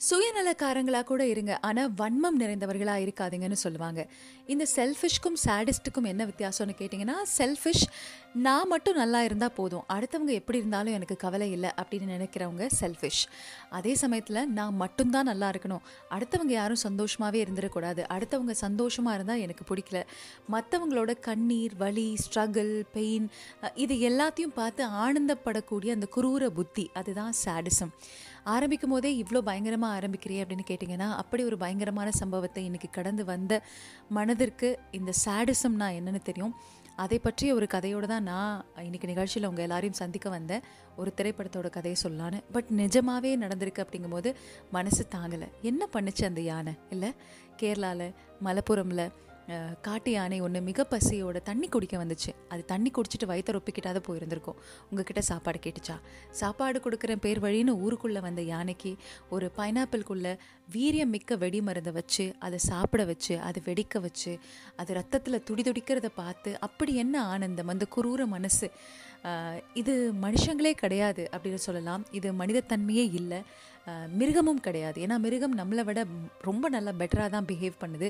சுயநலக்காரங்களா கூட இருங்க. ஆனால் வன்மம் நிறைந்தவர்களா இருக்காதீங்கன்னு சொல்லுவாங்க. இந்த செல்ஃபிஷ்க்கும் சேடிஸ்ட்டுக்கும் என்ன வித்தியாசம்னு கேட்டிங்கன்னா செல்ஃபிஷ் நான் மட்டும் நல்லா இருந்தால் போதும். அடுத்தவங்க எப்படி இருந்தாலும் எனக்கு கவலை இல்லை அப்படின்னு நினைக்கிறவங்க செல்ஃபிஷ் அதே சமயத்தில் நான் மட்டும்தான் நல்லா இருக்கணும். அடுத்தவங்க யாரும் சந்தோஷமாகவே இருந்துடக்கூடாது. அடுத்தவங்க சந்தோஷமாக இருந்தால் எனக்கு பிடிக்கல. மற்றவங்களோட கண்ணீர் வலி ஸ்ட்ரகிள் பெயின் இது எல்லாத்தையும் பார்த்து ஆனந்தப்படக்கூடிய அந்த குரூர புத்தி. அதுதான் சேடிசம் ஆரம்பிக்கும் போதே இவ்வளோ பயங்கரமாக ஆரம்பிக்கிறீ அப்படின்னு கேட்டிங்கன்னா அப்படி ஒரு பயங்கரமான சம்பவத்தை இன்றைக்கி கடந்து வந்த மனதிற்கு இந்த சேடிசம்னா என்னென்னு தெரியும். அதை பற்றிய ஒரு கதையோடு தான் நான் இன்றைக்கி நிகழ்ச்சியில் உங்கள் எல்லாரையும் சந்திக்க வந்தேன். ஒரு திரைப்படத்தோட கதையை சொல்லலான்னு. பட் நிஜமாகவே நடந்திருக்கு அப்படிங்கும்போது மனசு தாங்கலை. என்ன பண்ணுச்சு அந்த யானை? இல்லை கேரளாவில் மலப்புரமில் காட்டு யானை ஒன்று மிக பசியோட தண்ணி குடிக்க வந்துச்சு. அது தண்ணி குடிச்சிட்டு வயிற்ற ரொப்பிக்கிட்டாத போயிருந்திருக்கும். உங்ககிட்ட சாப்பாடு கேட்டுச்சா? சாப்பாடு கொடுக்குற பேர் வழின்னு ஊருக்குள்ளே வந்த யானைக்கு ஒரு பைனாப்பிள்குள்ளே வீரியம் மிக்க வெடி மருந்தை வச்சு அதை சாப்பிட வச்சு அதை வெடிக்க வச்சு அது ரத்தத்தில் துடி துடிக்கிறத பார்த்து அப்படி என்ன ஆனந்தம்? அந்த குரூர மனசு. இது மனுஷங்களே கிடையாது அப்படின்னு சொல்லலாம். இது மனிதத்தன்மையே இல்லை. மிருகமும் கிடையாது. ஏன்னா மிருகம் நம்மளை விட ரொம்ப நல்லா பெட்டராக தான் பிஹேவ் பண்ணுது.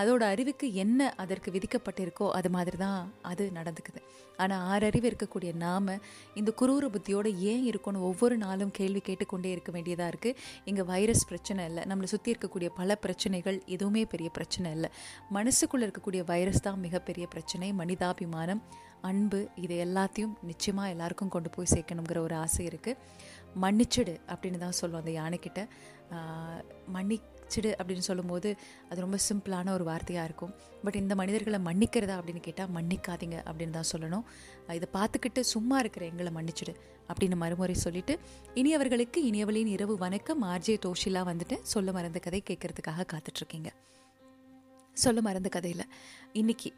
அதோட அறிவுக்கு என்ன அதற்கு விதிக்கப்பட்டிருக்கோ அது மாதிரி தான் அது நடந்துக்குது. ஆனால் ஆறறிவு இருக்கக்கூடிய நாம் இந்த குரூர புத்தியோடு ஏன் இருக்கணும்? ஒவ்வொரு நாளும் கேள்வி கேட்டுக்கொண்டே இருக்க வேண்டியதாக இருக்குது இங்கே வைரஸ் பிரச்சனை இல்லை. நம்மளை சுற்றி இருக்கக்கூடிய பல பிரச்சனைகள் எதுவுமே பெரிய பிரச்சனை இல்லை. மனசுக்குள்ளே இருக்கக்கூடிய வைரஸ் தான் மிகப்பெரிய பிரச்சனை. மனிதாபிமானம் அன்பு இது எல்லாத்தையும் நிச்சயமாக எல்லாருக்கும் கொண்டு போய் சேர்க்கணுங்கிற ஒரு ஆசை இருக்குது மன்னிச்சிடு அப்படின்னு தான் சொல்லும் அந்த யானைக்கிட்ட. மன்னிச்சிடு அப்படின்னு சொல்லும்போது அது ரொம்ப சிம்பிளான ஒரு வார்த்தையாக இருக்கும். பட் இந்த மனிதர்களை மன்னிக்கிறதா அப்படின்னு கேட்டால் மன்னிக்காதீங்க அப்படின்னு தான் சொல்லணும். இதை பார்த்துக்கிட்டு சும்மா இருக்கிற எங்களை மன்னிச்சிடு அப்படின்னு மறுமுறை சொல்லிட்டு இனியவர்களுக்கு இனியவளின் இரவு வணக்கம். ஆர்ஜே தோஷிலா வந்துட்டு சொல்ல மறந்த கதை கேட்கறதுக்காக காத்துட்ருக்கீங்க சொல்ல மறந்த கதையில். இன்னைக்கு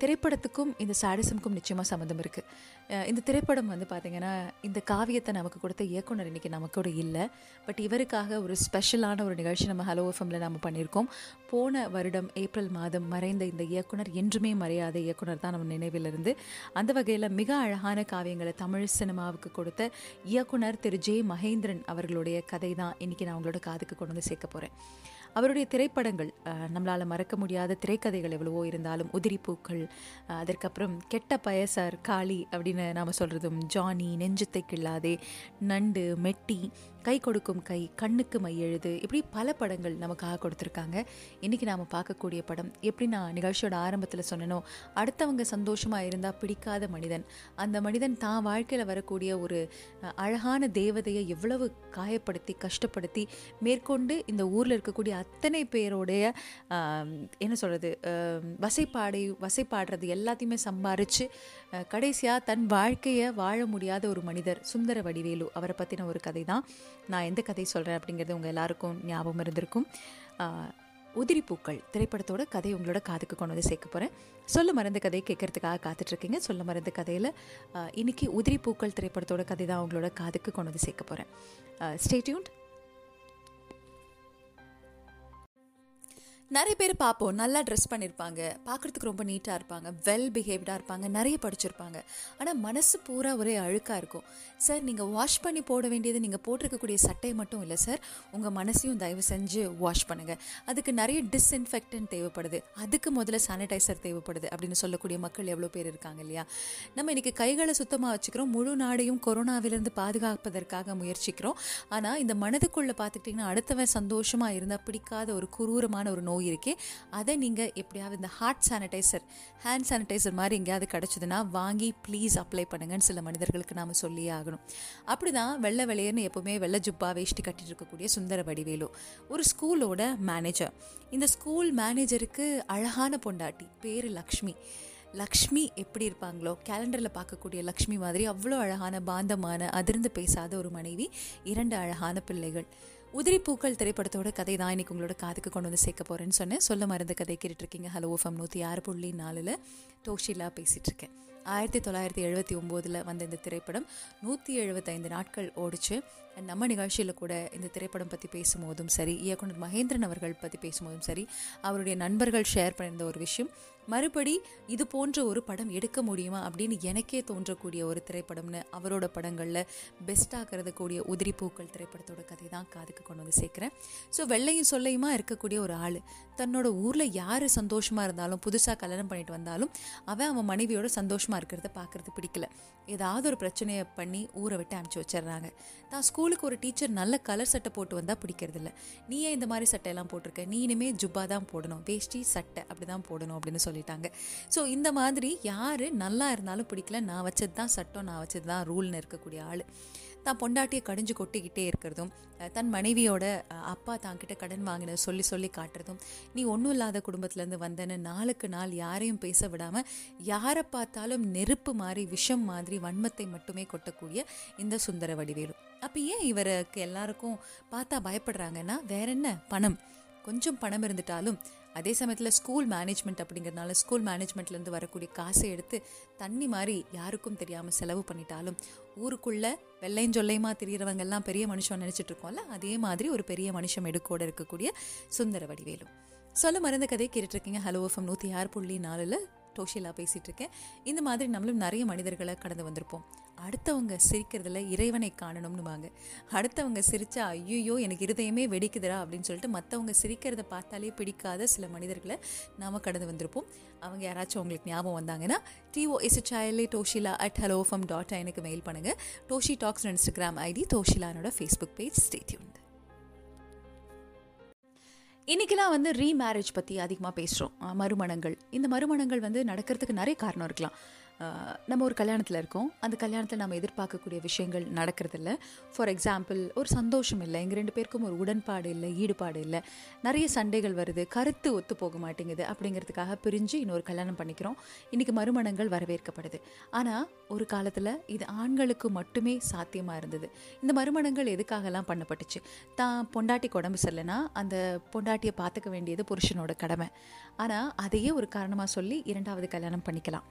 திரைப்படத்துக்கும் இந்த சாடிசமுக்கும் நிச்சயமாக சம்மந்தம் இருக்குது இந்த திரைப்படம் வந்து பார்த்திங்கன்னா இந்த காவியத்தை நமக்கு கொடுத்த இயக்குனர் இன்னைக்கு நமக்கூட கூட இல்லை. பட் இவருக்காக ஒரு ஸ்பெஷலான ஒரு நிகழ்ச்சி நம்ம ஹலோ எஃப்எம்ல நம்ம பண்ணியிருக்கோம். போன வருடம் ஏப்ரல் மாதம் மறைந்த இந்த இயக்குனர் என்றுமே மறையாத இயக்குனர் தான் நம்ம நினைவில் இருந்து அந்த வகையில் மிக அழகான காவியங்களை தமிழ் சினிமாவுக்கு கொடுத்த இயக்குனர் திரு ஜே மகேந்திரன் அவர்களுடைய கதை தான் இன்றைக்கி நான் உங்களோட காதுக்கு கொண்டு வந்து சேர்க்க போகிறேன் அவருடைய திரைப்படங்கள் நம்மளால் மறக்க முடியாத திரைக்கதைகள் எவ்வளவோ இருந்தாலும் உதிரிப்பூக்கள் அதற்கப்புறம் கெட்ட பயசார் காளி அப்படின்னு நாம் சொல்கிறதும் ஜானி நெஞ்சத்தை கிள்ளாதே நண்டு மெட்டி கை கொடுக்கும் கை கண்ணுக்கு மை எழுது. இப்படி பல படங்கள் நமக்காக கொடுத்துருக்காங்க. இன்றைக்கி நாம் பார்க்கக்கூடிய படம் எப்படி நான் நிகழ்ச்சியோட ஆரம்பத்தில் சொன்னனோ அடுத்தவங்க சந்தோஷமாக இருந்தால் பிடிக்காத மனிதன். அந்த மனிதன் தான் வாழ்க்கையில் வரக்கூடிய ஒரு அழகான தேவதையை எவ்வளவு காயப்படுத்தி கஷ்டப்படுத்தி மேற்கொண்டு இந்த ஊரில் இருக்கக்கூடிய அத்தனை பேருடைய என்ன சொல்கிறது வசைப்பாடை வசைப்பாடுறது எல்லாத்தையுமே சம்பாரித்து கடைசியாக தன் வாழ்க்கையை வாழ முடியாத ஒரு மனிதர் சுந்தர வடிவேலு அவரை பற்றின ஒரு கதை தான் நான் எந்த கதை சொல்கிறேன் அப்படிங்கிறது உங்கள் எல்லாருக்கும் ஞாபகம் இருந்திருக்கும். உதிரிப்பூக்கள் திரைப்படத்தோட கதை உங்களோட காதுக்கு கொண்டு வந்து சேர்க்க போகிறேன் சொல்ல மருந்து கதை கேட்கறதுக்காக காத்துட்டு இருக்கீங்க சொல்ல மருந்து கதையில் இன்றைக்கி உதிரிப்பூக்கள் திரைப்படத்தோட கதை தான் உங்களோட காதுக்கு கொண்டு வந்து சேர்க்க போகிறேன் ஸ்டேட்யூன்ட் நிறைய பேர் பார்ப்போம். நல்லா ட்ரெஸ் பண்ணியிருப்பாங்க பார்க்குறதுக்கு ரொம்ப நீட்டாக இருப்பாங்க. வெல் பிஹேவ்டாக இருப்பாங்க. நிறைய படிச்சிருப்பாங்க. ஆனால் மனசு பூரா ஒரே அழுக்காக இருக்கும். சார் நீங்கள் வாஷ் பண்ணி போட வேண்டியது நீங்கள் போட்டிருக்கக்கூடிய சட்டை மட்டும் இல்லை சார் உங்கள் மனசையும் தயவு செஞ்சு வாஷ் பண்ணுங்கள் அதுக்கு நிறைய டிஸ்இன்ஃபெக்டன்ட் தேவைப்படுது. அதுக்கு முதல்ல சானிடைசர் தேவைப்படுது அப்படின்னு சொல்லக்கூடிய மக்கள் எவ்வளோ பேர் இருக்காங்க இல்லையா? நம்ம இன்னைக்கு கைகளை சுத்தமாக வச்சுக்கிறோம். முழு நாடையும் கொரோனாவிலிருந்து பாதுகாப்பதற்காக முயற்சிக்கிறோம். ஆனால் இந்த மனதுக்குள்ளே பார்த்துக்கிட்டிங்கன்னா அடுத்தவன் சந்தோஷமாக இருந்தால் பிடிக்காத ஒரு குரூரமான ஒரு நோய் இருக்கே அதை நீங்கள் எப்படியாவது இந்த ஹார்ட் சானிடைசர் ஹேண்ட் சானிடைசர் மாதிரி எங்கேயாவது கிடச்சிதுன்னா வாங்கி ப்ளீஸ் அப்ளை பண்ணுங்கன்னு சில மனிதர்களுக்கு நாம் சொல்லியே ஆகணும். அப்படிதான் வெள்ளை வெளியர்னு எப்போவுமே வெள்ளை ஜுப்பா வேஷ்டி கட்டிட்டு இருக்கக்கூடிய சுந்தர வடிவேலு ஒரு ஸ்கூலோட மேனேஜர் இந்த ஸ்கூல் மேனேஜருக்கு அழகான பொண்டாட்டி பேர் லக்ஷ்மி. லக்ஷ்மி எப்படி இருப்பாங்களோ கேலண்டரில் பார்க்கக்கூடிய லக்ஷ்மி மாதிரி அவ்வளோ அழகான பாந்தமான அதிர்ந்து பேசாத ஒரு மனைவி இரண்டு அழகான பிள்ளைகள். உதிரிப்பூக்கள் திரைப்படத்தோட கதை தான் இன்றைக்கி உங்களோட காதுக்கு கொண்டு வந்து சேர்க்க போகிறேன்னு சொன்னேன். சொல்ல மருந்து கதை கேட்டுட்டு இருக்கீங்க. ஹலோ ஃபம் நூற்றி ஆறு புள்ளி நாலில் டோஷிலா பேசிகிட்ருக்கேன் ஆயிரத்தி தொள்ளாயிரத்தி எழுபத்தி ஒம்போதில் வந்த இந்த திரைப்படம் நூற்றி எழுபத்தைந்து நாட்கள் ஓடிச்சு. நம்ம நிகழ்ச்சியில் கூட இந்த திரைப்படம் பற்றி பேசும்போதும் சரி இயக்குனர் மகேந்திரன் அவர்கள் பற்றி பேசும்போதும் சரி அவருடைய நண்பர்கள் ஷேர் பண்ணியிருந்த ஒரு விஷயம். மறுபடி இது போன்ற ஒரு படம் எடுக்க முடியுமா அப்படின்னு எனக்கே தோன்றக்கூடிய ஒரு திரைப்படம்னு அவரோட படங்களில் பெஸ்ட்டாக கருதக்கூடிய உதிரி பூக்கள் திரைப்படத்தோட கதை தான் காதுக்கு கொண்டு வந்து சேர்க்குறேன். ஸோ வெள்ளையும் சொல்லையுமா இருக்கக்கூடிய ஒரு ஆள். தன்னோட ஊரில் யார் சந்தோஷமாக இருந்தாலும் புதுசாக கல்யாணம் பண்ணிட்டு வந்தாலும் அவன் அவன் மனைவியோட சந்தோஷமாக இருக்கிறத பார்க்குறது பிடிக்கல. ஏதாவது ஒரு பிரச்சனையை பண்ணி ஊரை விட்டு அனுப்பிச்சி வச்சிடுறாங்க. தான் ஸ்கூலுக்கு ஒரு டீச்சர் நல்ல கலர் சட்டை போட்டு வந்தால் பிடிக்கிறது இல்லை. நீ ஏன் இந்த மாதிரி சட்டையெல்லாம் போட்டிருக்க? நீ இனிமேல் ஜுப்பா தான் போடணும். வேஷ்டி சட்டை அப்படி தான் போடணும் அப்படின்னு சொல்லிட்டாங்க. ஸோ இந்த மாதிரி யார் நல்லா இருந்தாலும் பிடிக்கல. நான் வச்சது தான் சட்டம் நான் வச்சது தான் ரூல்னு இருக்கக்கூடிய ஆள். தான் பொண்டாட்டியை கடிஞ்சு கொட்டிக்கிட்டே இருக்கிறதும் தன் மனைவியோட அப்பா தான்கிட்ட கடன் வாங்கினது சொல்லி சொல்லி காட்டுறதும் நீ ஒன்றும் இல்லாத குடும்பத்துலேருந்து வந்தேன்னு நாளுக்கு நாள் யாரையும் பேச விடாமல் யாரை பார்த்தாலும் நெருப்பு மாதிரி விஷம் மாதிரி வன்மத்தை மட்டுமே கொட்டக்கூடிய இந்த சுந்தர வடிவேலு. அப்போ ஏன் இவருக்கு எல்லாருக்கும் பார்த்தா பயப்படுறாங்கன்னா வேற என்ன? பணம். கொஞ்சம் பணம் இருந்துட்டாலும் அதே சமயத்தில் ஸ்கூல் மேனேஜ்மெண்ட் அப்படிங்கிறதுனால ஸ்கூல் மேனேஜ்மெண்ட்லேருந்து வரக்கூடிய காசை எடுத்து தண்ணி மாதிரி யாருக்கும் தெரியாமல் செலவு பண்ணிட்டாலும் ஊருக்குள்ளே வெள்ளையும் சொல்லையுமா தெரிகிறவங்கெல்லாம் பெரிய மனுஷன் நினச்சிட்டு இருக்கோம்ல அதே மாதிரி ஒரு பெரிய மனுஷன் எடுக்கோட இருக்கக்கூடிய சுந்தர வடிவேலு. சொல்ல மறந்த கதையை கேட்டுட்ருக்கீங்க ஹலோ எஃப்எம் நூற்றி ஆறு புள்ளி நாலில் டோஷிலா பேசிகிட்டு இருக்கேன். இந்த மாதிரி நம்மளும் நிறைய மனிதர்களை கடந்து வந்திருப்போம். அடுத்தவங்க சிரிக்கிறதுல இறைவனை காணணும்னுவாங்க. அடுத்தவங்க சிரித்தா ஐயோ எனக்கு இருதயமே வெடிக்குதுரா அப்படின்னு சொல்லிட்டு மற்றவங்க சிரிக்கிறத பார்த்தாலே பிடிக்காத சில மனிதர்களை நாம் கடந்து வந்திருப்போம். அவங்க யாராச்சும் உங்களுக்கு ஞாபகம் வந்தாங்கன்னா T O S H I L A Toshila at Hello FM dot எனக்கு மெயில் பண்ணுங்கள் டோஷி டாக்ஸ் இன்ஸ்டாகிராம் ஐடி டோஷிலானோட ஃபேஸ்புக் பேஜ் ஸ்டேட்யூன் இன்றைக்கெல்லாம் வந்து ரீமேரேஜ் பற்றி அதிகமாக பேசுகிறோம் மறுமணங்கள். இந்த மறுமணங்கள் வந்து நடக்கிறதுக்கு நிறைய காரணம் இருக்கலாம். நம்ம ஒரு கல்யாணத்தில் இருக்கோம். அந்த கல்யாணத்தில் நம்ம எதிர்பார்க்கக்கூடிய விஷயங்கள் நடக்கிறதில்ல. ஃபார் எக்ஸாம்பிள் ஒரு சந்தோஷம் இல்லை. எங்கள் ரெண்டு பேருக்கும் ஒரு உடன்பாடு இல்லை ஈடுபாடு இல்லை. நிறைய சண்டைகள் வருது. கருத்து ஒத்து போக மாட்டேங்குது அப்படிங்கிறதுக்காக பிரிஞ்சு இன்னொரு கல்யாணம் பண்ணிக்கிறோம். இன்றைக்கி மறுமணங்கள் வரவேற்கப்படுது. ஆனால் ஒரு காலத்தில் இது ஆண்களுக்கு மட்டுமே சாத்தியமாக இருந்தது. இந்த மறுமணங்கள் எதுக்காகலாம் பண்ணப்பட்டுச்சு? தான் பொண்டாட்டிக்கு உடம்பு சரியில்லைன்னா அந்த பொண்டாட்டியை பார்த்துக்க வேண்டியது புருஷனோட கடமை. ஆனால் அதையே ஒரு காரணமாக சொல்லி இரண்டாவது கல்யாணம் பண்ணிக்கலாம்.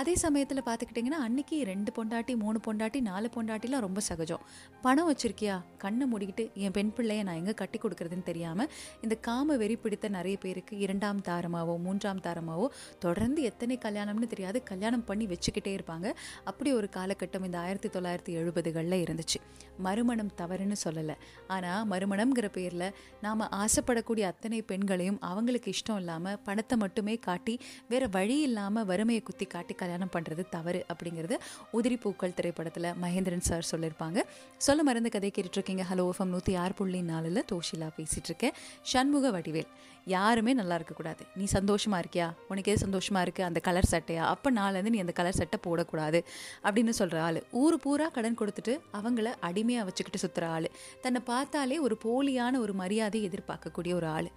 அதே சமயத்தில் பார்த்துக்கிட்டிங்கன்னா அன்றைக்கி ரெண்டு பொண்டாட்டி மூணு பொண்டாட்டி நாலு பொண்டாட்டிலாம் ரொம்ப சகஜம். பணம் வச்சுருக்கியா? கண்ணை மூடிக்கிட்டு என் பெண் பிள்ளையை நான் எங்கே கட்டி கொடுக்குறதுன்னு தெரியாமல் இந்த காம வெறி பிடித்த நிறைய பேருக்கு இரண்டாம் தாரமாவோ மூன்றாம் தாரமாவோ தொடர்ந்து எத்தனை கல்யாணம்னு தெரியாது கல்யாணம் பண்ணி வச்சுக்கிட்டே இருப்பாங்க. அப்படி ஒரு காலகட்டம் இந்த ஆயிரத்தி தொள்ளாயிரத்தி எழுபதுகளில் இருந்துச்சு. மறுமணம் தவறுன்னு சொல்லலை. ஆனால் மறுமணம்ங்கிற பேரில் நாம் ஆசைப்படக்கூடிய அத்தனை பெண்களையும் அவங்களுக்கு இஷ்டம் இல்லாமல் பணத்தை மட்டுமே காட்டி வேறு வழி இல்லாமல் வறுமையை குத்தி காட்டி கட்டி கல்யாணம் பண்ணுறது தவறு அப்படிங்கிறது உதிரி பூக்கள் திரைப்படத்தில் மகேந்திரன் சார் சொல்லியிருப்பாங்க. சொல்ல மருந்து கதை கேட்டுட்ருக்கீங்க. ஹலோ எஃப்எம் நூற்றி ஆறு புள்ளி நாலில் தோஷிலா பேசிகிட்டு இருக்கேன் சண்முக வடிவேல் யாருமே நல்லா இருக்கக்கூடாது நீ சந்தோஷமாக இருக்கியா? உனக்கு எது சந்தோஷமாக இருக்குது அந்த கலர் சட்டையா? அப்போ நாலேருந்து நீ அந்த கலர் சட்டை போடக்கூடாது அப்படின்னு சொல்கிற ஆள். ஊர் பூரா கடன் கொடுத்துட்டு அவங்கள அடிமையாக வச்சுக்கிட்டு சுற்றுற ஆள். தன்னை பார்த்தாலே ஒரு போலியான ஒரு மரியாதையை எதிர்பார்க்கக்கூடிய ஒரு ஆள்.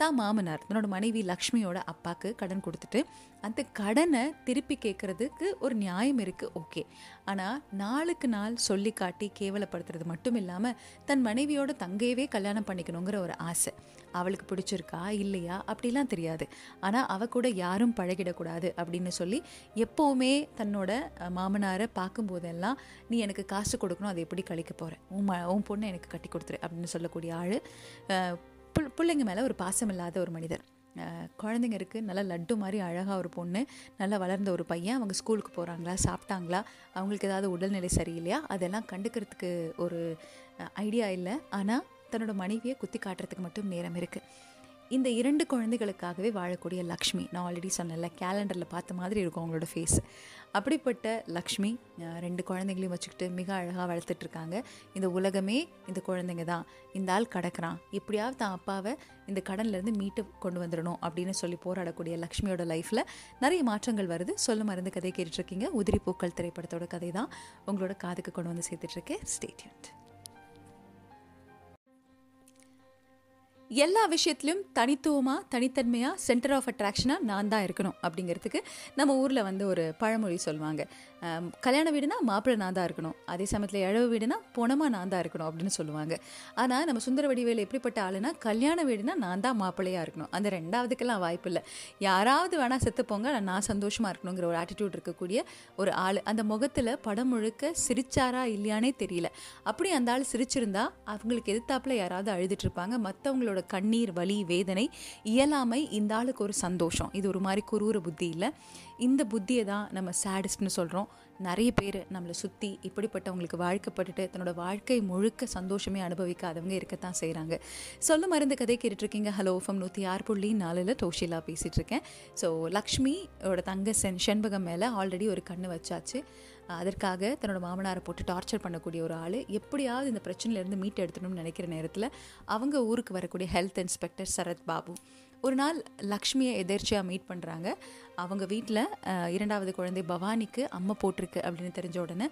அத்தா மாமனார் தன்னோட மனைவி லக்ஷ்மியோட அப்பாவுக்கு கடன் கொடுத்துட்டு அந்த கடனை திருப்பி கேட்குறதுக்கு ஒரு நியாயம் இருக்குது ஓகே. ஆனால் நாளுக்கு நாள் சொல்லி காட்டி கேவலப்படுத்துறது மட்டும் இல்லாமல் தன் மனைவியோட தங்கையவே கல்யாணம் பண்ணிக்கணுங்கிற ஒரு ஆசை. அவளுக்கு பிடிச்சிருக்கா இல்லையா? அப்படிலாம் தெரியாது. ஆனால் அவ கூட யாரும் பழகிடக்கூடாது அப்படின்னு சொல்லி எப்போவுமே தன்னோட மாமனாரை பார்க்கும்போதெல்லாம் நீ எனக்கு காசு கொடுக்கணும் அதை எப்படி கழிக்க போகிறேன் உன் ம உன் பொண்ணை எனக்கு கட்டி கொடுத்துரு அப்படின்னு சொல்லக்கூடிய ஆள் பிள்ளைங்க மேலே ஒரு பாசம் இல்லாத ஒரு மனிதர். குழந்தைங்க இருக்குது நல்லா லட்டு மாதிரி அழகாக ஒரு பொண்ணு நல்லா வளர்ந்த ஒரு பையன் அவங்க ஸ்கூலுக்கு போகிறாங்களா சாப்பிட்டாங்களா அவங்களுக்கு ஏதாவது உடல்நிலை சரியில்லையா அதெல்லாம் கண்டுக்கிறதுக்கு ஒரு ஐடியா இல்லை. ஆனால் தன்னோட மனைவியை குத்தி காட்டுறதுக்கு மட்டும் நேரம் இருக்குது இந்த இரண்டு குழந்தைகளுக்காகவே வாழக்கூடிய லக்ஷ்மி நான் ஆல்ரெடி சொன்னேன்ல கேலண்டரில் பார்த்த மாதிரி இருக்கும் அவங்களோட ஃபேஸ் அப்படிப்பட்ட லக்ஷ்மி ரெண்டு குழந்தைங்களையும் வச்சுக்கிட்டு மிக அழகாக வளர்த்துட்ருக்காங்க இந்த உலகமே இந்த குழந்தைங்க தான். இந்த ஆள் கடக்கிறான். எப்படியாவது தான் அப்பாவை இந்த கடன்லேருந்து மீட்டு கொண்டு வந்துடணும் அப்படின்னு சொல்லி போராடக்கூடிய லக்ஷ்மியோட லைஃப்பில் நிறைய மாற்றங்கள் வருது. சொல்ல மருந்து கதை கேட்டுட்ருக்கீங்க உதிரி பூக்கள் திரைப்படத்தோட கதை தான் உங்களோட காதுக்கு கொண்டு வந்து சேர்த்துட்ருக்கேன் ஸ்டேட்யூன்ட் எல்லா விஷயத்துலையும் தனித்துவமாக தனித்தன்மையாக சென்டர் ஆஃப் அட்ராக்ஷனாக நான் தான் இருக்கணும் அப்படிங்கிறதுக்கு நம்ம ஊரில் வந்து ஒரு பழமொழி சொல்லுவாங்க. கல்யாண வீடுனா மாப்பிள்ளை நான் தான் இருக்கணும். அதே சமயத்தில் இழவு வீடுனா பொணமாக நான் தான் இருக்கணும் அப்படின்னு சொல்லுவாங்க. ஆனால் நம்ம சுந்தர வடிவேல் எப்படிப்பட்ட ஆளுனா கல்யாண வீடுனா நான் தான் மாப்பிள்ளையாக இருக்கணும். அந்த ரெண்டாவதுக்கெல்லாம் வாய்ப்பு இல்லை. யாராவது வேணால் செத்துப்போங்க நான் சந்தோஷமாக இருக்கணுங்கிற ஒரு ஆட்டிடியூட் இருக்கக்கூடிய ஒரு ஆள். அந்த முகத்தில் படம் முழுக்க சிரிச்சாரா இல்லையானே தெரியல. அப்படி அந்த ஆள் சிரிச்சிருந்தா அவங்களுக்கு எதிர்த்தாப்பில் யாராவது அழுதுட்டு இருப்பாங்க. மற்றவங்களோட கண்ணீர் வலி வேதனை இயலாமை இந்த ஆளுக்கு ஒரு சந்தோஷம். இது ஒரு மாதிரி குரூர புத்தி இல்லை. இந்த புத்தியை தான் நம்ம சேடஸ்ட்னு சொல்கிறோம் நிறைய பேர் நம்மளை சுற்றி இப்படிப்பட்டவங்களுக்கு வாழ்க்கப்பட்டுட்டு தன்னோட வாழ்க்கை முழுக்க சந்தோஷமே அனுபவிக்காதவங்க இருக்கத்தான் செய்கிறாங்க சொல்ல மருந்து கதை கேட்டுட்ருக்கீங்க. ஹலோ ஃபம் நூற்றி ஆறு புள்ளி நாலில் டோஷிலா பேசிகிட்டு இருக்கேன் ஸோ லக்ஷ்மியோட தங்க சென் செண்பகம் மேலே ஆல்ரெடி ஒரு கண்ணு வச்சாச்சு. அதற்காக தன்னோட மாமனாரை போட்டு டார்ச்சர் பண்ணக்கூடிய ஒரு ஆள். எப்படியாவது இந்த பிரச்சனையிலேருந்து மீட்டு எடுத்துணும்னு நினைக்கிற நேரத்தில் அவங்க ஊருக்கு வரக்கூடிய ஹெல்த் இன்ஸ்பெக்டர் சரத் பாபு. ஒரு நாள் லக்ஷ்மியை எதேர்ச்சியாக மீட் பண்ணுறாங்க அவங்க வீட்டில் இரண்டாவது குழந்தை பவானிக்கு அம்மா போட்டிருக்கு அப்படின்னு தெரிஞ்ச உடனே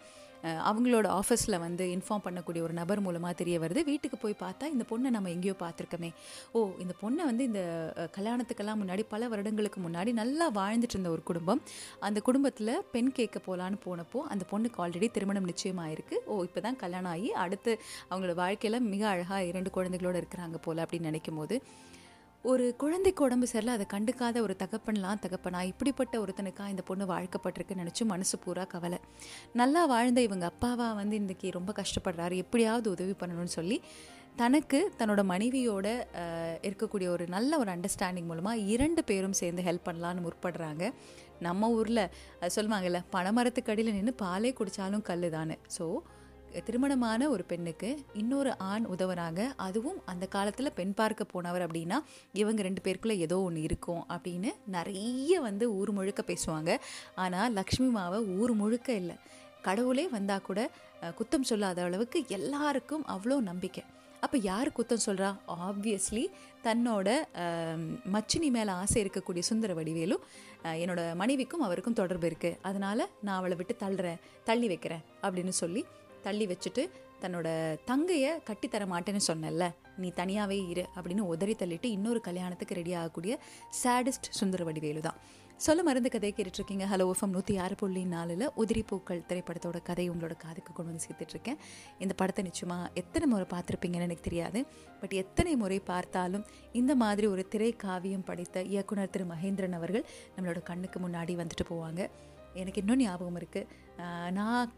அவங்களோட ஆஃபீஸில் வந்து இன்ஃபார்ம் பண்ணக்கூடிய ஒரு நபர் மூலமாக தெரிய வருது. வீட்டுக்கு போய் பார்த்தா இந்த பொண்ணை நம்ம எங்கேயோ பார்த்துருக்கோமே. ஓ இந்த பொண்ணை வந்து இந்த கல்யாணத்துக்கெல்லாம் முன்னாடி பல வருடங்களுக்கு முன்னாடி நல்லா வாழ்ந்துட்டு இருந்த ஒரு குடும்பம். அந்த குடும்பத்தில் பெண் கேட்க போகலான்னு போனப்போ அந்த பொண்ணுக்கு ஆல்ரெடி திருமணம் நிச்சயமாயிருக்கு ஓ இப்போ தான் கல்யாணம் ஆகி அடுத்து அவங்களோட வாழ்க்கையில் மிக அழகாக இரண்டு குழந்தைகளோடு இருக்கிறாங்க போல் அப்படின்னு நினைக்கும் போது ஒரு குழந்தைக்கு உடம்பு சரியில்லை அதை கண்டுக்காத ஒரு தகப்பன்லாம் தகப்பனா இப்படிப்பட்ட ஒருத்தனுக்காக இந்த பொண்ணு வாழ்க்கப்பட்டிருக்குன்னு நினச்சி மனசு பூரா கவலை. நல்லா வாழ்ந்த இவங்க அப்பாவா வந்து இன்றைக்கி ரொம்ப கஷ்டப்படுறாரு. எப்படியாவது உதவி பண்ணணும்னு சொல்லி தனக்கு தன்னோட மனைவியோட இருக்கக்கூடிய ஒரு நல்ல ஒரு அண்டர்ஸ்டாண்டிங் மூலமாக இரண்டு பேரும் சேர்ந்து ஹெல்ப் பண்ணலான்னு முற்படுறாங்க. நம்ம ஊரில் சொல்லுவாங்கல்ல பனைமரத்துக்கு அடியில் நின்று பாலே குடித்தாலும் கல் தானே ஸோ திருமணமான ஒரு பெண்ணுக்கு இன்னொரு ஆண் உதவுறாங்க அதுவும் அந்த காலத்தில் பெண் பார்க்க போனவர் அப்படின்னா இவங்க ரெண்டு பேருக்குள்ள ஏதோ ஒன்று இருக்கும் அப்படின்னு நிறைய வந்து ஊர் முழுக்க பேசுவாங்க. ஆனால் லக்ஷ்மி மாவை ஊர் முழுக்க இல்லை. கடவுளே வந்தால் கூட குத்தம் சொல்லாத அளவுக்கு எல்லாருக்கும் அவ்வளோ நம்பிக்கை. அப்போ யார் குத்தம் சொல்கிறா ஆப்வியஸ்லி தன்னோட மச்சினி மேலே ஆசை இருக்கக்கூடிய சுந்தர வடிவேலும் என்னோட மனைவிக்கும் அவருக்கும் தொடர்பு இருக்குது அதனால் நான் அவளை விட்டு தள்ளுறேன் தள்ளி வைக்கிறேன் அப்படின்னு சொல்லி தள்ளி வச்சுட்டு தன்னோட தங்கையை கட்டித்தர மாட்டேன்னு சொன்னல நீ தனியாகவே இரு அப்படின்னு உதறி தள்ளிட்டு இன்னொரு கல்யாணத்துக்கு ரெடி ஆகக்கூடிய சேடஸ்ட் சுந்தர வடிவேலு தான். சொல்ல மருந்து கதையை கேட்டுட்ருக்கீங்க. ஹலோ எஃப்எம் நூற்றி ஆறு புள்ளி நாலில் உதிரி பூக்கள் திரைப்படத்தோட கதை உங்களோட காதுக்கு கொண்டு வந்து சேர்த்துட்ருக்கேன். இந்த படத்தை நிச்சயமாக எத்தனை முறை பார்த்துருப்பீங்கன்னு எனக்கு தெரியாது. பட் எத்தனை முறை பார்த்தாலும் இந்த மாதிரி ஒரு திரை காவியம் படைத்த இயக்குனர் திரு மகேந்திரன் அவர்கள் நம்மளோட கண்ணுக்கு முன்னாடி வந்துட்டு போவாங்க. எனக்கு இன்னும் ஞாபகம் இருக்குது நான்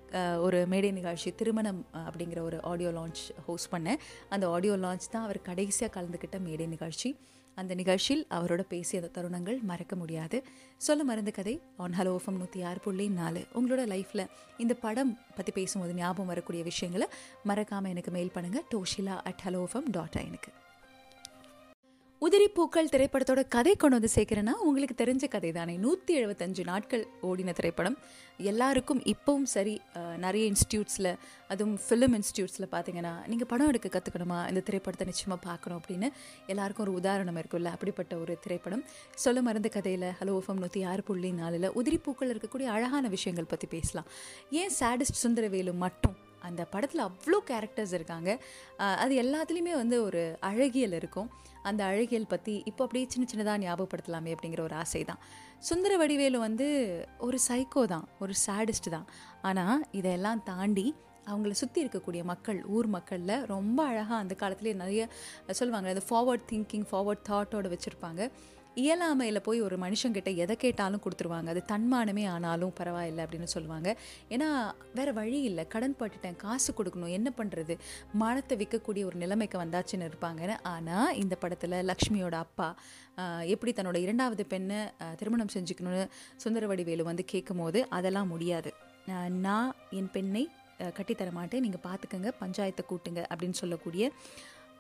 ஒரு மேடை நிகழ்ச்சி திருமணம் அப்படிங்கிற ஒரு ஆடியோ லான்ச் ஹோஸ்ட் பண்ணேன். அந்த ஆடியோ லான்ச் தான் அவர் கடைசியாக கலந்துக்கிட்ட மேடை நிகழ்ச்சி. அந்த நிகழ்ச்சியில் அவரோட பேசிய அந்த தருணங்கள் மறக்க முடியாது. சொல்ல மறந்த கதை ஆன் ஹலோ எஃப்எம் நூற்றி ஆறு புள்ளி நாலு. உங்களோட லைஃப்பில் இந்த படம் பற்றி பேசும்போது ஞாபகம் வரக்கூடிய விஷயங்களை மறக்காமல் எனக்கு மெயில் பண்ணுங்கள் Toshila at Hello FM dot எனக்கு. உதிரிப்பூக்கள் திரைப்படத்தோட கதை கொண்டு வந்து சேர்க்கிறேன்னா உங்களுக்கு தெரிஞ்ச கதை தானே நூற்றி எழுபத்தஞ்சு நாட்கள் ஓடின திரைப்படம். எல்லாருக்கும் இப்போவும் சரி நிறைய இன்ஸ்டியூட்ஸில் அதுவும் ஃபிலிம் இன்ஸ்டியூட்ஸில் பார்த்தீங்கன்னா நீங்கள் படம் எடுக்க கற்றுக்கணுமா இந்த திரைப்படத்தை நிச்சயமாக பார்க்கணும் அப்படின்னு எல்லாருக்கும் ஒரு உதாரணம் இருக்குல்ல அப்படிப்பட்ட ஒரு திரைப்படம். சொல்ல மருந்து கதையில் ஹலோ ஓஃபம் நூற்றி ஆறு புள்ளி நாலில் உதிரிப்பூக்கள் இருக்கக்கூடிய அழகான விஷயங்கள் பற்றி பேசலாம். ஏன் சேடஸ்ட் சுந்தரவேலு மட்டும் அந்த படத்தில் அவ்வளோ கேரக்டர்ஸ் இருக்காங்க. அது எல்லாத்துலேயுமே வந்து ஒரு அழகியல் இருக்கும். அந்த அழகியல் பற்றி இப்போ அப்படியே சின்ன சின்னதாக ஞாபகப்படுத்தலாமே அப்படிங்கிற ஒரு ஆசை தான் சுந்தர வடிவேலு வந்து ஒரு சைக்கோ தான் ஒரு சேடிஸ்ட் தான். ஆனால் இதையெல்லாம் தாண்டி அவங்கள சுற்றி இருக்கக்கூடிய மக்கள் ஊர் மக்களில் ரொம்ப அழகாக அந்த காலத்துலேயே நிறைய சொல்லுவாங்க அது ஃபார்வர்ட் திங்கிங் ஃபார்வர்ட் தாட்டோட வச்சுருப்பாங்க. இயலாமையில் போய் ஒரு மனுஷங்கிட்ட எதை கேட்டாலும் கொடுத்துருவாங்க. அது தன்மானமே ஆனாலும் பரவாயில்லை அப்படின்னு சொல்லுவாங்க. ஏன்னா வேறு வழி இல்லை. கடன் பட்டுட்டேன் காசு கொடுக்கணும். என்ன பண்ணுறது மானத்தை விற்கக்கூடிய ஒரு நிலைமைக்கு வந்தாச்சுன்னு இருப்பாங்க ஆனால் இந்த படத்தில் லக்ஷ்மியோட அப்பா எப்படி தன்னோட இரண்டாவது பெண்ணை திருமணம் செஞ்சுக்கணும்னு சுந்தரவடிவேலு வந்து கேட்கும்போது அதெல்லாம் முடியாது. நான் என் பெண்ணை கட்டித்தர மாட்டேன். நீங்கள் பார்த்துக்கங்க பஞ்சாயத்தை கூட்டுங்க அப்படின்னு சொல்லக்கூடிய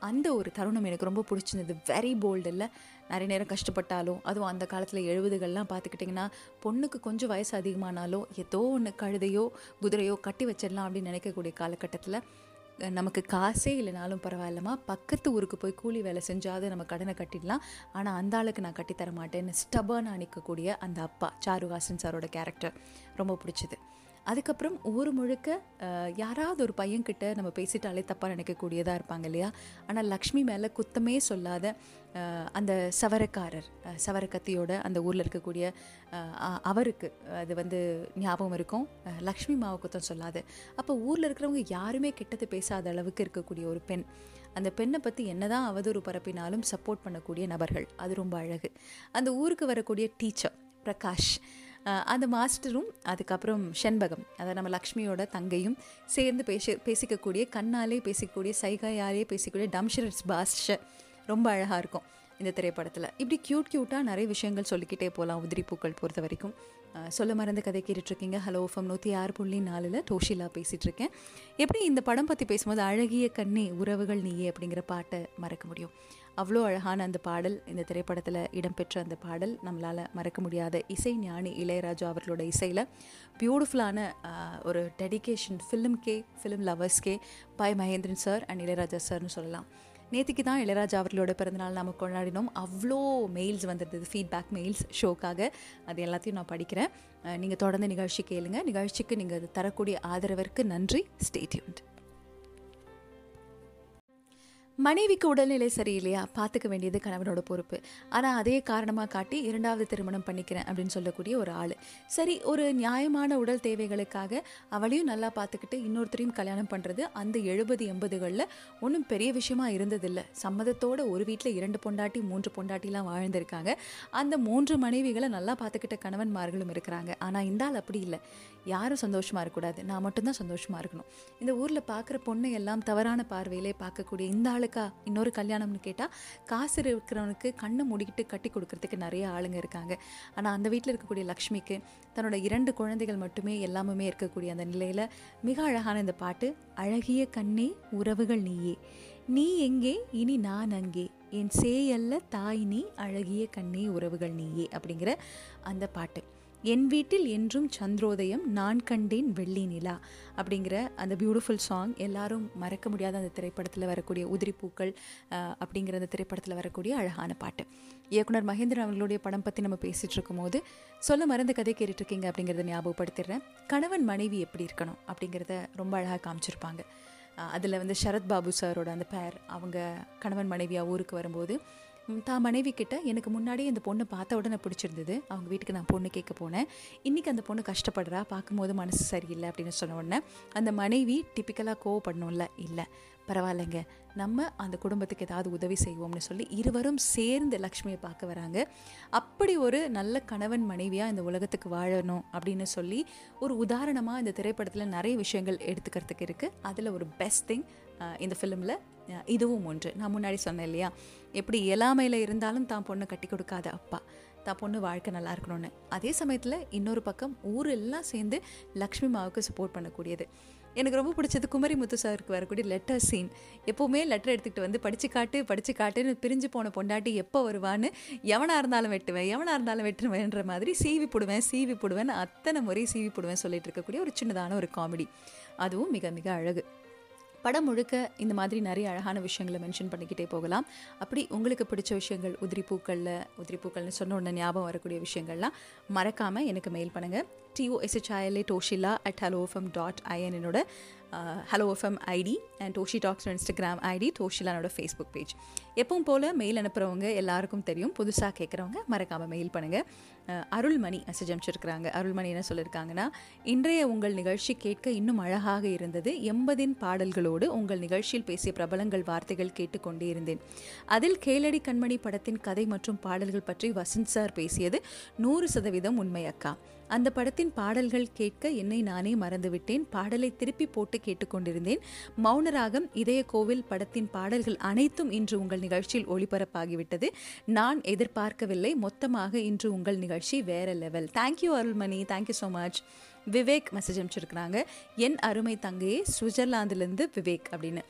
அந்த ஒரு தருணம் எனக்கு ரொம்ப பிடிச்சிருந்தது. வெரி போல்டு இல்லை. நிறைய நேரம் கஷ்டப்பட்டாலும் அதுவும் அந்த காலத்தில் எழுபதுகள்லாம் பார்த்துக்கிட்டிங்கன்னா பொண்ணுக்கு கொஞ்சம் வயசு அதிகமானாலும் ஏதோ ஒன்று கழுதையோ குதிரையோ கட்டி வச்சிடலாம் அப்படின்னு நினைக்கக்கூடிய காலகட்டத்தில் நமக்கு காசே இல்லைனாலும் பரவாயில்லம்மா. பக்கத்து ஊருக்கு போய் கூலி வேலை செஞ்சாவது நம்ம கடனை கட்டிடலாம். ஆனால் அந்த ஆளுக்கு நான் கட்டித்தர மாட்டேன்னு ஸ்டபர்னாக நிற்கக்கூடிய அந்த அப்பா சாருஹாசன் சாரோட கேரக்டர் ரொம்ப பிடிச்சது. அதுக்கப்புறம் ஊர் முழுக்க யாராவது ஒரு பையன்கிட்ட நம்ம பேசிட்டாலே தப்பாக நினைக்கக்கூடியதாக இருப்பாங்க இல்லையா? ஆனால் லக்ஷ்மி மேலே குத்தமே சொல்லாத அந்த சவரக்காரர் சவரக்கத்தியோட அந்த ஊரில் இருக்கக்கூடிய அவருக்கு அது வந்து ஞாபகம் இருக்கும். லக்ஷ்மி மாவை குத்தம் சொல்லாது. அப்போ ஊரில் இருக்கிறவங்க யாருமே கெட்டது பேசாத அளவுக்கு இருக்கக்கூடிய ஒரு பெண். அந்த பெண்ணை பற்றி என்னதான் அவதூறு பரப்பினாலும் சப்போர்ட் பண்ணக்கூடிய நபர்கள். அது ரொம்ப அழகு. அந்த ஊருக்கு வரக்கூடிய டீச்சர் பிரகாஷ் அந்த மாஸ்டரும் அதுக்கப்புறம் செண்பகம் அதாவது நம்ம லக்ஷ்மியோட தங்கையும் சேர்ந்து பேசி பேசிக்கக்கூடிய கண்ணாலே பேசிக்கக்கூடிய சைகையாலே பேசிக்கூடிய டம்ஷரட்ஸ் பாஷ ரொம்ப அழகாக இருக்கும் இந்த திரைப்படத்தில். இப்படி க்யூட் க்யூட்டாக நிறைய விஷயங்கள் சொல்லிக்கிட்டே போகலாம் உதிரி பூக்கள் பொறுத்த வரைக்கும். சொல்ல மறந்து கதை கேட்டுட்ருக்கீங்க. ஹலோ ஃபம் நூற்றி ஆறு புள்ளி நாலில் டோஷிலா பேசிகிட்ருக்கேன் எப்படி இந்த படம் பற்றி பேசும்போது அழகிய கண்ணே உறவுகள் நீயே அப்படிங்கிற பாட்டை மறக்க முடியும்? அவ்வளோ அழகான அந்த பாடல் இந்த திரைப்படத்தில் இடம்பெற்ற அந்த பாடல் நம்மளால் மறக்க முடியாத இசை ஞானி இளையராஜா அவர்களோட இசையில் பியூட்டிஃபுல்லான ஒரு டெடிகேஷன் ஃபிலிம்கே film லவர்ஸ்கே by. Mahendran sir and Ilaiyaraaja சார்னு சொல்லலாம். நேற்றுக்கு தான் இளையராஜா அவர்களோட பிறந்தநாள் நாம் கொண்டாடினோம். அவ்வளோ மெயில்ஸ் வந்திருந்தது ஃபீட்பேக் மெயில்ஸ் ஷோக்காக அது எல்லாத்தையும் நான் படிக்கிறேன். நீங்கள் தொடர்ந்து நிகழ்ச்சி கேளுங்க. நிகழ்ச்சிக்கு நீங்கள் தரக்கூடிய ஆதரவிற்கு நன்றி. ஸ்டேட்யூண்ட் மனைவிக்கு உடல்நிலை சரியில்லையா? பார்த்துக்க வேண்டியது கணவனோட பொறுப்பு. ஆனால் அதே காரணமாக காட்டி இரண்டாவது திருமணம் பண்ணிக்கிறேன் அப்படின்னு சொல்லக்கூடிய ஒரு ஆள். சரி ஒரு நியாயமான உடல் தேவைகளுக்காக அவளையும் நல்லா பார்த்துக்கிட்டு இன்னொருத்தரையும் கல்யாணம் பண்ணுறது அந்த எழுபது எண்பதுகளில் ஒன்றும் பெரிய விஷயமா இருந்ததில்லை. சம்மதத்தோட ஒரு வீட்டில் இரண்டு பொண்டாட்டி மூன்று பொண்டாட்டிலாம் வாழ்ந்திருக்காங்க. அந்த மூன்று மனைவிகளை நல்லா பார்த்துக்கிட்ட கணவன்மார்களும் இருக்கிறாங்க. ஆனால் இந்த ஆள் அப்படி இல்லை. யாரும் சந்தோஷமாக இருக்கக்கூடாது. நான் மட்டும்தான் சந்தோஷமாக இருக்கணும். இந்த ஊரில் பார்க்குற பொண்ணு எல்லாம் தவறான பார்வையிலே பார்க்கக்கூடிய இந்த ஆளுக்கா இன்னொரு கல்யாணம்னு கேட்டால் காசு இருக்கிறவனுக்கு கண்ணை மூடிக்கிட்டு கட்டி கொடுக்கறதுக்கு நிறைய ஆளுங்க இருக்காங்க. ஆனால் அந்த வீட்டில் இருக்கக்கூடிய லக்ஷ்மிக்கு தன்னோட இரண்டு குழந்தைகள் மட்டுமே எல்லாமுமே இருக்கக்கூடிய அந்த நிலையில் மிக அழகான இந்த பாட்டு அழகிய கண்ணே உறவுகள் நீயே. நீ எங்கே இனி நான் அங்கே. என் சேயல்ல தாய் நீ அழகிய கண்ணே உறவுகள் நீயே. அப்படிங்கிற அந்த பாட்டு. என் வீட்டில் என்றும் சந்திரோதயம் நான் கண்டேன் வெள்ளி நிலா அப்படிங்கிற அந்த பியூட்டிஃபுல் சாங் எல்லாரும் மறக்க முடியாத அந்த திரைப்படத்தில் வரக்கூடிய உதிரி பூக்கள் அப்படிங்கிற அந்த திரைப்படத்தில் வரக்கூடிய அழகான பாட்டு. இயக்குனர் மகேந்திரன் அவர்களுடைய படம் பற்றி நம்ம பேசிகிட்டு இருக்கும்போது சொல்ல மறந்த கதை கேட்டுட்டு இருக்கீங்க அப்படிங்கிறத ஞாபகப்படுத்திடுறேன். கணவன் மனைவி எப்படி இருக்கணும் அப்படிங்கிறத ரொம்ப அழகாக காமிச்சிருப்பாங்க. அதில் வந்து சரத்பாபு சாரோட அந்த பேர் அவங்க கணவன் மனைவியாக ஊருக்கு வரும்போது தான் மனைவி கிட்ட எனக்கு முன்னாடி இந்த பொண்ணை பார்த்த உடனே பிடிச்சிருந்தது. அவங்க வீட்டுக்கு நான் பொண்ணு கேட்க போனேன். இன்றைக்கி அந்த பொண்ணு கஷ்டப்படுறா பார்க்கும்போது மனசு சரியில்லை அப்படின்னு சொன்ன உடனே அந்த மனைவி டிப்பிக்கலாக கோவப்படணும்ல? இல்லை. பரவாயில்லைங்க. நம்ம அந்த குடும்பத்துக்கு ஏதாவது உதவி செய்வோம்னு சொல்லி இருவரும் சேர்ந்து லக்ஷ்மியை பார்க்க வராங்க. அப்படி ஒரு நல்ல கணவன் மனைவியாக இந்த உலகத்துக்கு வாழணும் அப்படின்னு சொல்லி ஒரு உதாரணமாக இந்த திரைப்படத்தில் நிறைய விஷயங்கள் எடுத்துக்கிறதுக்கு இருக்குது அதில் ஒரு பெஸ்ட் திங் இந்த ஃபிலிமில் இதுவும் ஒன்று. நான் முன்னாடி சொன்னேன் இல்லையா? எப்படி இயலாமையில் இருந்தாலும் தான் பொண்ணை கட்டி கொடுக்காத அப்பா. தான் பொண்ணு வாழ்க்கை நல்லா இருக்கணும்னு. அதே சமயத்தில் இன்னொரு பக்கம் ஊர் எல்லாம் சேர்ந்து லக்ஷ்மி மாவுக்கு சப்போர்ட் பண்ணக்கூடியது. எனக்கு ரொம்ப பிடிச்சது குமரி முத்து சாருக்கு வரக்கூடிய லெட்டர் சீன் எப்போவுமே லெட்டர் எடுத்துக்கிட்டு வந்து படித்து காட்டு படித்து காட்டுன்னு பிரிஞ்சு போன பொண்டாட்டி எப்போ வருவான்னு எவனாக இருந்தாலும் வெட்டுவேன் எவனாக இருந்தாலும் வெட்டுவேன்ற மாதிரி சீவி போடுவேன் சீவி போடுவேன் அத்தனை முறை சீவி போடுவேன் சொல்லிட்டு இருக்கக்கூடிய ஒரு சின்னதான ஒரு காமெடி அதுவும் மிக மிக அழகு. படம் முழுக்க இந்த மாதிரி நிறைய அழகான விஷயங்களை மென்ஷன் பண்ணிக்கிட்டே போகலாம். அப்படி உங்களுக்கு பிடிச்ச விஷயங்கள் உதிரி பூக்களில் உதிரி பூக்கள்னு சொன்ன உடனே ஞாபகம் வரக்கூடிய விஷயங்கள்லாம் மறக்காமல் எனக்கு மெயில் பண்ணுங்கள் டிஓஎஸ்ஹெச்ஐஎல்ஏ டோஷிலா at hello FM dot IN என்னோட hello FM ID and Toshi talks Instagram ID டோஷிலானோட ஃபேஸ்புக் பேஜ் எப்பவும் போல் மெயில் அனுப்புகிறவங்க எல்லாருக்கும் தெரியும். புதுசாக கேட்குறவங்க மறக்காமல் மெயில் பண்ணுங்கள் uh, அருள்மணி மெசேஜ் அனுப்பிச்சிருக்கிறாங்க. அருள்மணி என்ன சொல்லியிருக்காங்கன்னா இன்றைய உங்கள் நிகழ்ச்சி கேட்க இன்னும் அழகாக இருந்தது. எண்பதின் பாடல்களோடு உங்கள் நிகழ்ச்சியில் பேசிய பிரபலங்கள் வார்த்தைகள் கேட்டுக்கொண்டே இருந்தேன். அதில் கேளடி கண்மணி படத்தின் கதை மற்றும் பாடல்கள் பற்றி வசந்த் சார் பேசியது நூறு சதவீதம் உண்மை அக்கா. அந்த படத்தின் பாடல்கள் கேட்க என்னை நானே மறந்துவிட்டேன். பாடலை திருப்பி போட்டு கேட்டுக்கொண்டிருந்தேன். மௌனராகம் இதய கோவில் படத்தின் பாடல்கள் அனைத்தும் இன்று உங்கள் நிகழ்ச்சியில் ஒளிபரப்பாகிவிட்டது. நான் எதிர்பார்க்கவில்லை. மொத்தமாக இன்று உங்கள் நிகழ்ச்சி வேற level thank you Arulmani. Thank you so much Vivek message அனுப்பிச்சிருக்கிறாங்க. என் அருமை தங்கையே சுவிட்சர்லாந்துலேருந்து விவேக் அப்படின்னு.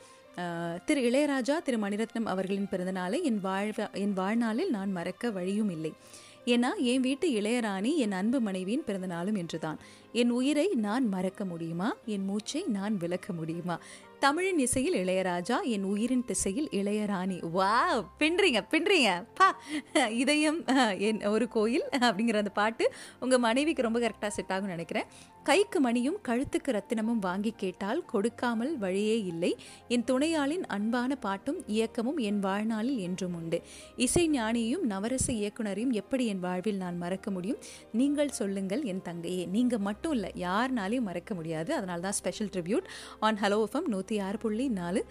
திரு இளையராஜா திரு மணிரத்னம் அவர்களின் பிறந்தநாளை என் வாழ்வ என் வாழ்நாளில் நான் மறக்க வழியும் இல்லை. ஏன்னா என் வீட்டு இளையராணி என் அன்பு மனைவியின் பிறந்த நாளும் என்றுதான். என் உயிரை நான் மறக்க முடியுமா? என் மூச்சை நான் விளக்க முடியுமா? தமிழின் இசையில் இளையராஜா என் உயிரின் திசையில் இளையராணி. வா பின்றீங்க பின்றீங்க பா! இதயம் என் ஒரு கோயில் அப்படிங்கிற அந்த பாட்டு உங்கள் மனைவிக்கு ரொம்ப கரெக்டாக செட் ஆகும்னு நினைக்கிறேன். கைக்கு மணியும் கழுத்துக்கு ரத்தினமும் வாங்கி கேட்டால் கொடுக்காமல் வழியே இல்லை. என் துணையாளின் அன்பான பாட்டும் இயக்கமும் என் வாழ்நாளில் என்றும் உண்டு. இசை ஞானியையும் நவரச இயக்குனரையும் எப்படி என் வாழ்வில் நான் மறக்க முடியும்? நீங்கள் சொல்லுங்கள் என் தங்கையே. நீங்கள் மட்டும் இல்லை யாருனாலையும் மறக்க முடியாது. அதனால தான் special tribute on Hello FM நூற்றி ஆறு புள்ளி நாலு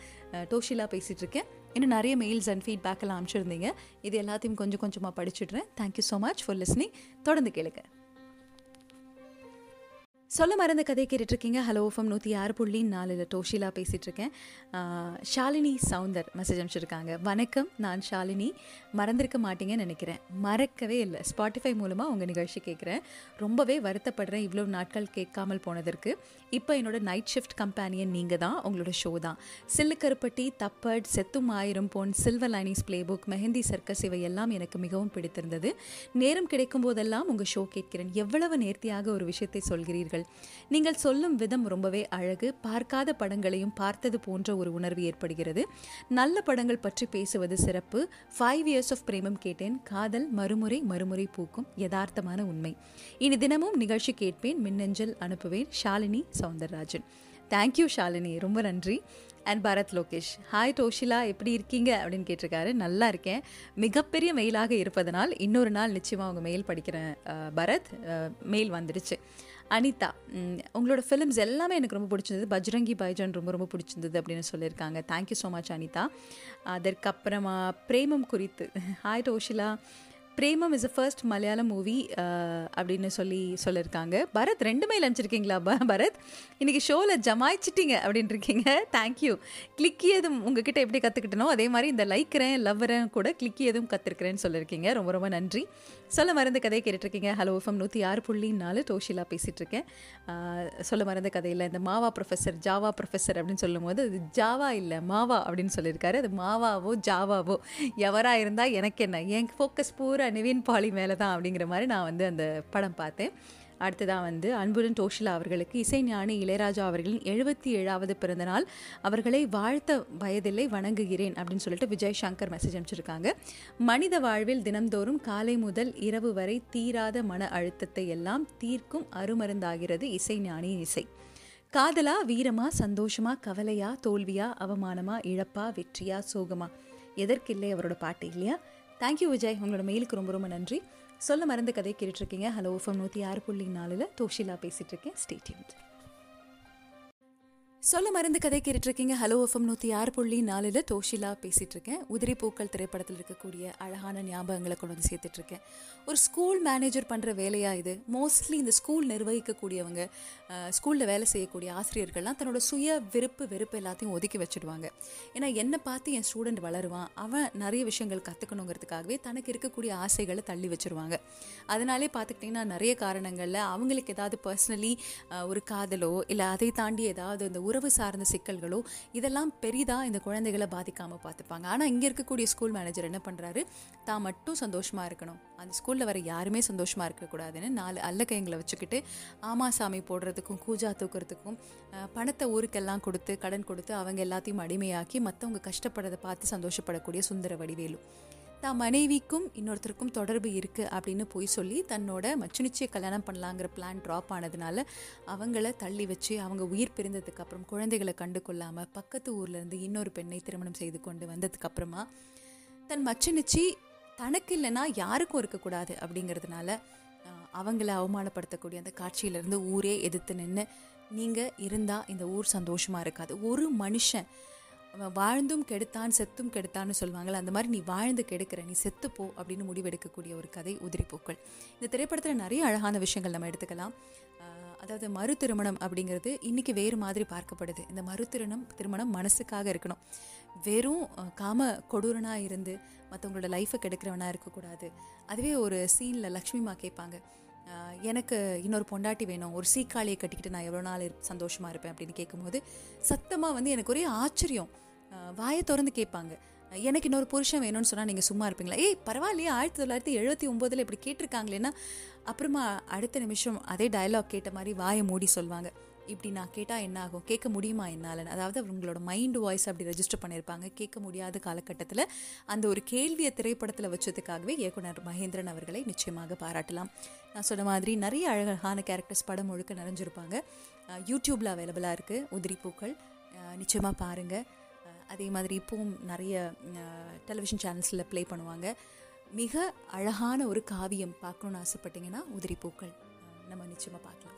டோஷிலா பேசிகிட்டு இருக்கேன். இன்னும் நிறைய மெயில்ஸ் அண்ட் ஃபீட்பேக் எல்லாம் அனுப்பிச்சிருந்தீங்க. இது எல்லாத்தையும் கொஞ்சம் கொஞ்சமாக படிச்சுட்றேன். Thank you so much for listening தொடர்ந்து கேளுங்க. சொல்ல மறந்த கதை கேட்டுட்டு இருக்கீங்க ஹலோ ஃபம் நூற்றி ஆறு புள்ளி நாலில் டோஷிலா பேசிகிட்டு இருக்கேன் ஷாலினி சவுந்தர் மெசேஜ் அனுப்பிச்சிருக்காங்க. வணக்கம் நான் ஷாலினி. மறந்திருக்க மாட்டீங்கன்னு நினைக்கிறேன். மறக்கவே இல்லை. ஸ்பாட்டிஃபை மூலமாக உங்கள் நிகழ்ச்சி கேட்குறேன் ரொம்பவே வருத்தப்படுறேன். இவ்வளோ நாட்கள் கேட்காமல் போனதற்கு. இப்போ என்னோடய நைட் ஷிஃப்ட் கம்பேனியன் நீங்கள் தான் உங்களோட ஷோ தான். Sillukaruppatti Thappad Sethum Aayiram Pon Silver Linings Playbook Mehandi Circus இவை எல்லாம் எனக்கு மிகவும் பிடித்திருந்தது. நேரம் கிடைக்கும் போதெல்லாம் உங்கள் ஷோ கேட்கிறேன். எவ்வளவு நேர்த்தியாக ஒரு விஷயத்தை சொல்கிறீர்கள் நீங்கள் சொல்லும் விதம் ரொம்பவே அழகு. பார்க்காத படங்களையும் பார்த்தது போன்ற ஒரு உணர்வு ஏற்படுகிறது. நல்ல படங்கள் பற்றி பேசுவது சிறப்பு. ஃபைவ் இயர்ஸ் ஆஃப் பிரேமம் கேட்டேன். காதல் மறுமுறை மறுமுறை பூக்கும். யதார்த்தமான உண்மை. இனி தினமும் நிகழ்ச்சி கேட்பேன். மின்னஞ்சல் அனுப்புவேன். Shalini Soundararajan. Thank you Shalini. ரொம்ப நன்றி. அண்ட் பரத் லோகேஷ். ஹாய் டோஷிலா எப்படி இருக்கீங்க? அப்படின்னு கேட்டிருக்காரு. நல்லா இருக்கேன். மிகப்பெரிய மெயிலாக இருப்பதனால் இன்னொரு நாள் நிச்சயமாக அவங்க மெயில் படிக்கிறேன். பரத் மெயில் வந்துடுச்சு. அனிதா உங்களோட ஃபிலிம்ஸ் எல்லாமே எனக்கு ரொம்ப பிடிச்சிருந்தது. பஜ்ரங்கி பைஜான் ரொம்ப ரொம்ப பிடிச்சிருந்தது அப்படின்னு சொல்லியிருக்காங்க. Thank you so much Anitha. அதற்கப்புறமா பிரேமம் குறித்து. Hi Roshila Premam is a first Malayalam movie அப்படின்னு சொல்லி சொல்லியிருக்காங்க பரத் ரெண்டுமே மெயில் ப- பரத்? இன்னைக்கு ஷோவில் ஜமாய்ச்சிட்டிங்க அப்படின்னு இருக்கீங்க தேங்க்யூ கிளிக்கியதும் உங்ககிட்ட எப்படி கற்றுக்கிட்டனோ அதே மாதிரி இந்த லைக்கிறேன் லவ்வரேன் கூட கிளிக்கியதும் கற்றுருக்கிறேன்னு சொல்லியிருக்கீங்க ரொம்ப ரொம்ப நன்றி. சொல்ல மருந்த கதை கேட்டுட்ருக்கீங்க. ஹலோ எஃப்எம் நூற்றி ஆறு புள்ளி நாலு டோஷிலா பேசிகிட்டு இருக்கேன் சொல்ல மருந்த கதையில் இந்த மாவா ப்ரொஃபஸர் ஜாவா ப்ரொஃபஸர் அப்படின்னு சொல்லும்போது அது ஜாவா இல்லை மாவா அப்படின்னு சொல்லியிருக்காரு. அது மாவாவோ ஜாவாவோ? எவராக இருந்தால் எனக்கு என்ன? என் ஃபோக்கஸ் பூரா நிவின் பாலி மேலே தான் அப்படிங்கிற மாதிரி நான் வந்து அந்த படம் பார்த்தேன். அடுத்ததாக வந்து அன்புடன் டோஷிலா அவர்களுக்கு இசைஞானி இளையராஜா அவர்களின் எழுபத்தி ஏழாவது பிறந்தநாள் அவர்களை வாழ்த்த வயதில்லை வணங்குகிறேன் அப்படின்னு சொல்லிட்டு விஜய் சங்கர் மெசேஜ் அனுப்பிச்சிருக்காங்க. மனித வாழ்வில் தினம்தோறும் காலை முதல் இரவு வரை தீராத மன அழுத்தத்தை எல்லாம் தீர்க்கும் அருமருந்தாகிறது இசைஞானியின் இசை. காதலா வீரமா சந்தோஷமா கவலையா தோல்வியா அவமானமா இழப்பா வெற்றியா சோகமா? எதற்கில்லை அவரோட பாட்டு இல்லையா? தேங்க்யூ விஜய் உங்களோட மெயிலுக்கு ரொம்ப ரொம்ப நன்றி. சொல்ல மறந்த கதை கேட்டுட்ருக்கீங்க ஹலோ ஃபம் நூற்றி ஆறு புள்ளி நாலில் தோஷிலா பேசிகிட்டு இருக்கேன். ஸ்டேட்யூன் சொல்ல மருந்து கதை கேட்டுட்ருக்கீங்க. ஹலோ எஃப்எம் நூற்றி ஆறு புள்ளி நாலில் தோஷிலா பேசிகிட்டு இருக்கேன் உதிரி பூக்கள் திரைப்படத்தில் இருக்கக்கூடிய அழகான ஞாபகங்களை கொண்டு வந்து சேர்த்துட்ருக்கேன். ஒரு ஸ்கூல் மேனேஜர் பண்ணுற வேலையாக இது? மோஸ்ட்லி இந்த ஸ்கூல் நிர்வகிக்கக்கூடியவங்க ஸ்கூலில் வேலை செய்யக்கூடிய ஆசிரியர்கள்லாம் தன்னோட சுய விருப்பு வெறுப்பு எல்லாத்தையும் ஒதுக்கி வச்சுடுவாங்க. ஏன்னா என்னை பார்த்து என் ஸ்டூடெண்ட் வளருவான். அவன் நிறைய விஷயங்கள் கற்றுக்கணுங்கிறதுக்காகவே தனக்கு இருக்கக்கூடிய ஆசைகளை தள்ளி வச்சிருவாங்க அதனாலே பார்த்துக்கிட்டிங்கன்னா நிறைய காரணங்களில் அவங்களுக்கு ஏதாவது பர்சனலி ஒரு காதலோ இல்லை அதை தாண்டி ஏதாவது இந்த உறவு சார்ந்த சிக்கல்களோ இதெல்லாம் பெரிதாக இந்த குழந்தைகளை பாதிக்காமல் பார்த்துப்பாங்க. ஆனால் இங்கே இருக்கக்கூடிய ஸ்கூல் மேனேஜர் என்ன பண்ணுறாரு தான் மட்டும் சந்தோஷமாக இருக்கணும். அந்த ஸ்கூலில் வர யாருமே சந்தோஷமாக இருக்கக்கூடாதுன்னு நாலு அல்லக்கையங்களை வச்சுக்கிட்டு ஆமா சாமி போடுறதுக்கும் கூஜா தூக்குறதுக்கும் பணத்தை ஊருக்கெல்லாம் கொடுத்து கடன் கொடுத்து அவங்க எல்லாத்தையும் அடிமையாக்கி மற்றவங்க கஷ்டப்படுறதை பார்த்து சந்தோஷப்படக்கூடிய சுந்தர வடிவேலு. தான் மனைவிக்கும் இன்னொருத்தருக்கும் தொடர்பு இருக்குது அப்படின்னு போய் சொல்லி தன்னோட மச்சுனிச்சியை கல்யாணம் பண்ணலாங்கிற பிளான் ட்ராப் ஆனதுனால அவங்கள தள்ளி வச்சு அவங்க உயிர் பிரிந்ததுக்கப்புறம் குழந்தைகளை கண்டு கொள்ளாமல் பக்கத்து ஊர்லேருந்து இன்னொரு பெண்ணை திருமணம் செய்து கொண்டு வந்ததுக்கப்புறமா தன் மச்சுனிச்சி தனக்கு இல்லைன்னா யாருக்கும் இருக்கக்கூடாது அப்படிங்கிறதுனால அவங்கள அவமானப்படுத்தக்கூடிய அந்த காட்சியிலேருந்து ஊரே எதிர்த்து நின்று நீங்கள் இருந்தால் இந்த ஊர் சந்தோஷமாக இருக்காது. ஒரு மனுஷன் அவன் வாழ்ந்தும் கெடுத்தான் செத்தும் கெடுத்தான்னு சொல்லுவாங்கள்ல அந்த மாதிரி நீ வாழ்ந்து கெடுக்கிற நீ செத்து போ அப்படின்னு முடிவெடுக்கக்கூடிய ஒரு கதை உதிரிப்பூக்கள். இந்த திரைப்படத்தில் நிறைய அழகான விஷயங்கள் நம்ம எடுத்துக்கலாம். அதாவது மறு திருமணம் அப்படிங்கிறது இன்றைக்கி வேறு மாதிரி பார்க்கப்படுது. இந்த மறு திருமணம் திருமணம் மனசுக்காக இருக்கணும். வெறும் காம கொடூரனாக இருந்து மற்றவங்களோட லைஃப்பை கெடுக்கிறவனாக இருக்கக்கூடாது. அதுவே ஒரு சீனில் லக்ஷ்மிமா கேட்பாங்க எனக்கு இன்னொரு பொண்டாட்டி வேணும் ஒரு சீக்காளியை கட்டிக்கிட்டு நான் எவ்வளோ நாள் சந்தோஷமாக இருப்பேன் அப்படின்னு கேட்கும்போது சத்தமாக வந்து எனக்கு ஒரே ஆச்சரியம். வாயை திறந்து கேட்பாங்க. எனக்கு இன்னொரு புருஷன் வேணும்னு சொன்னால் நீங்கள் சும்மா இருப்பீங்களா? ஏய் பரவாயில்லையே ஆயிரத்தி தொள்ளாயிரத்தி எழுபத்தி ஒம்போதில் இப்படி கேட்டிருக்காங்களேன்னா அப்புறமா அடுத்த நிமிஷம் அதே டயலாக் கேட்ட மாதிரி வாயை மூடி சொல்லுவாங்க இப்படி நான் கேட்டால் என்ன ஆகும் கேட்க முடியுமா என்னால்? அதாவது உங்களோட மைண்ட் வாய்ஸ் அப்படி ரெஜிஸ்டர் பண்ணியிருப்பாங்க. கேட்க முடியாத காலகட்டத்தில் அந்த ஒரு கேள்வியை திரைப்படத்தில் வச்சதுக்காகவே இயக்குனர் மகேந்திரன் அவர்களை நிச்சயமாக பாராட்டலாம். நான் சொன்ன மாதிரி நிறைய அழகான கேரக்டர்ஸ் படம் முழுக்க நிறைஞ்சிருப்பாங்க. யூடியூப்பில் அவைலபிளாக இருக்குது உதிரி பூக்கள். நிச்சயமாக பாருங்கள் அதே மாதிரி இப்போவும் நிறைய டெலிவிஷன் சேனல்ஸில் ப்ளே பண்ணுவாங்க. மிக அழகான ஒரு காவியம் பார்க்கணுன்னு ஆசைப்பட்டீங்கன்னா உதிரி பூக்கள். நம்ம நிச்சயமாக பார்க்கலாம்.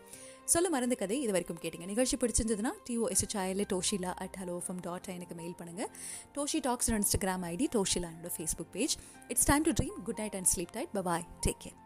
சொல்ல மறந்த கதை இது வரைக்கும் கேட்டிங்க. நிகழ்ச்சி பிடிச்சிருந்ததுன்னா T O S H I L Toshila at Hello FM dot எனக்கு மெயில் பண்ணுங்கள் Toshi talks Instagram ID Toshila என்னோட Facebook page it's time to dream good night and sleep tight bye bye take care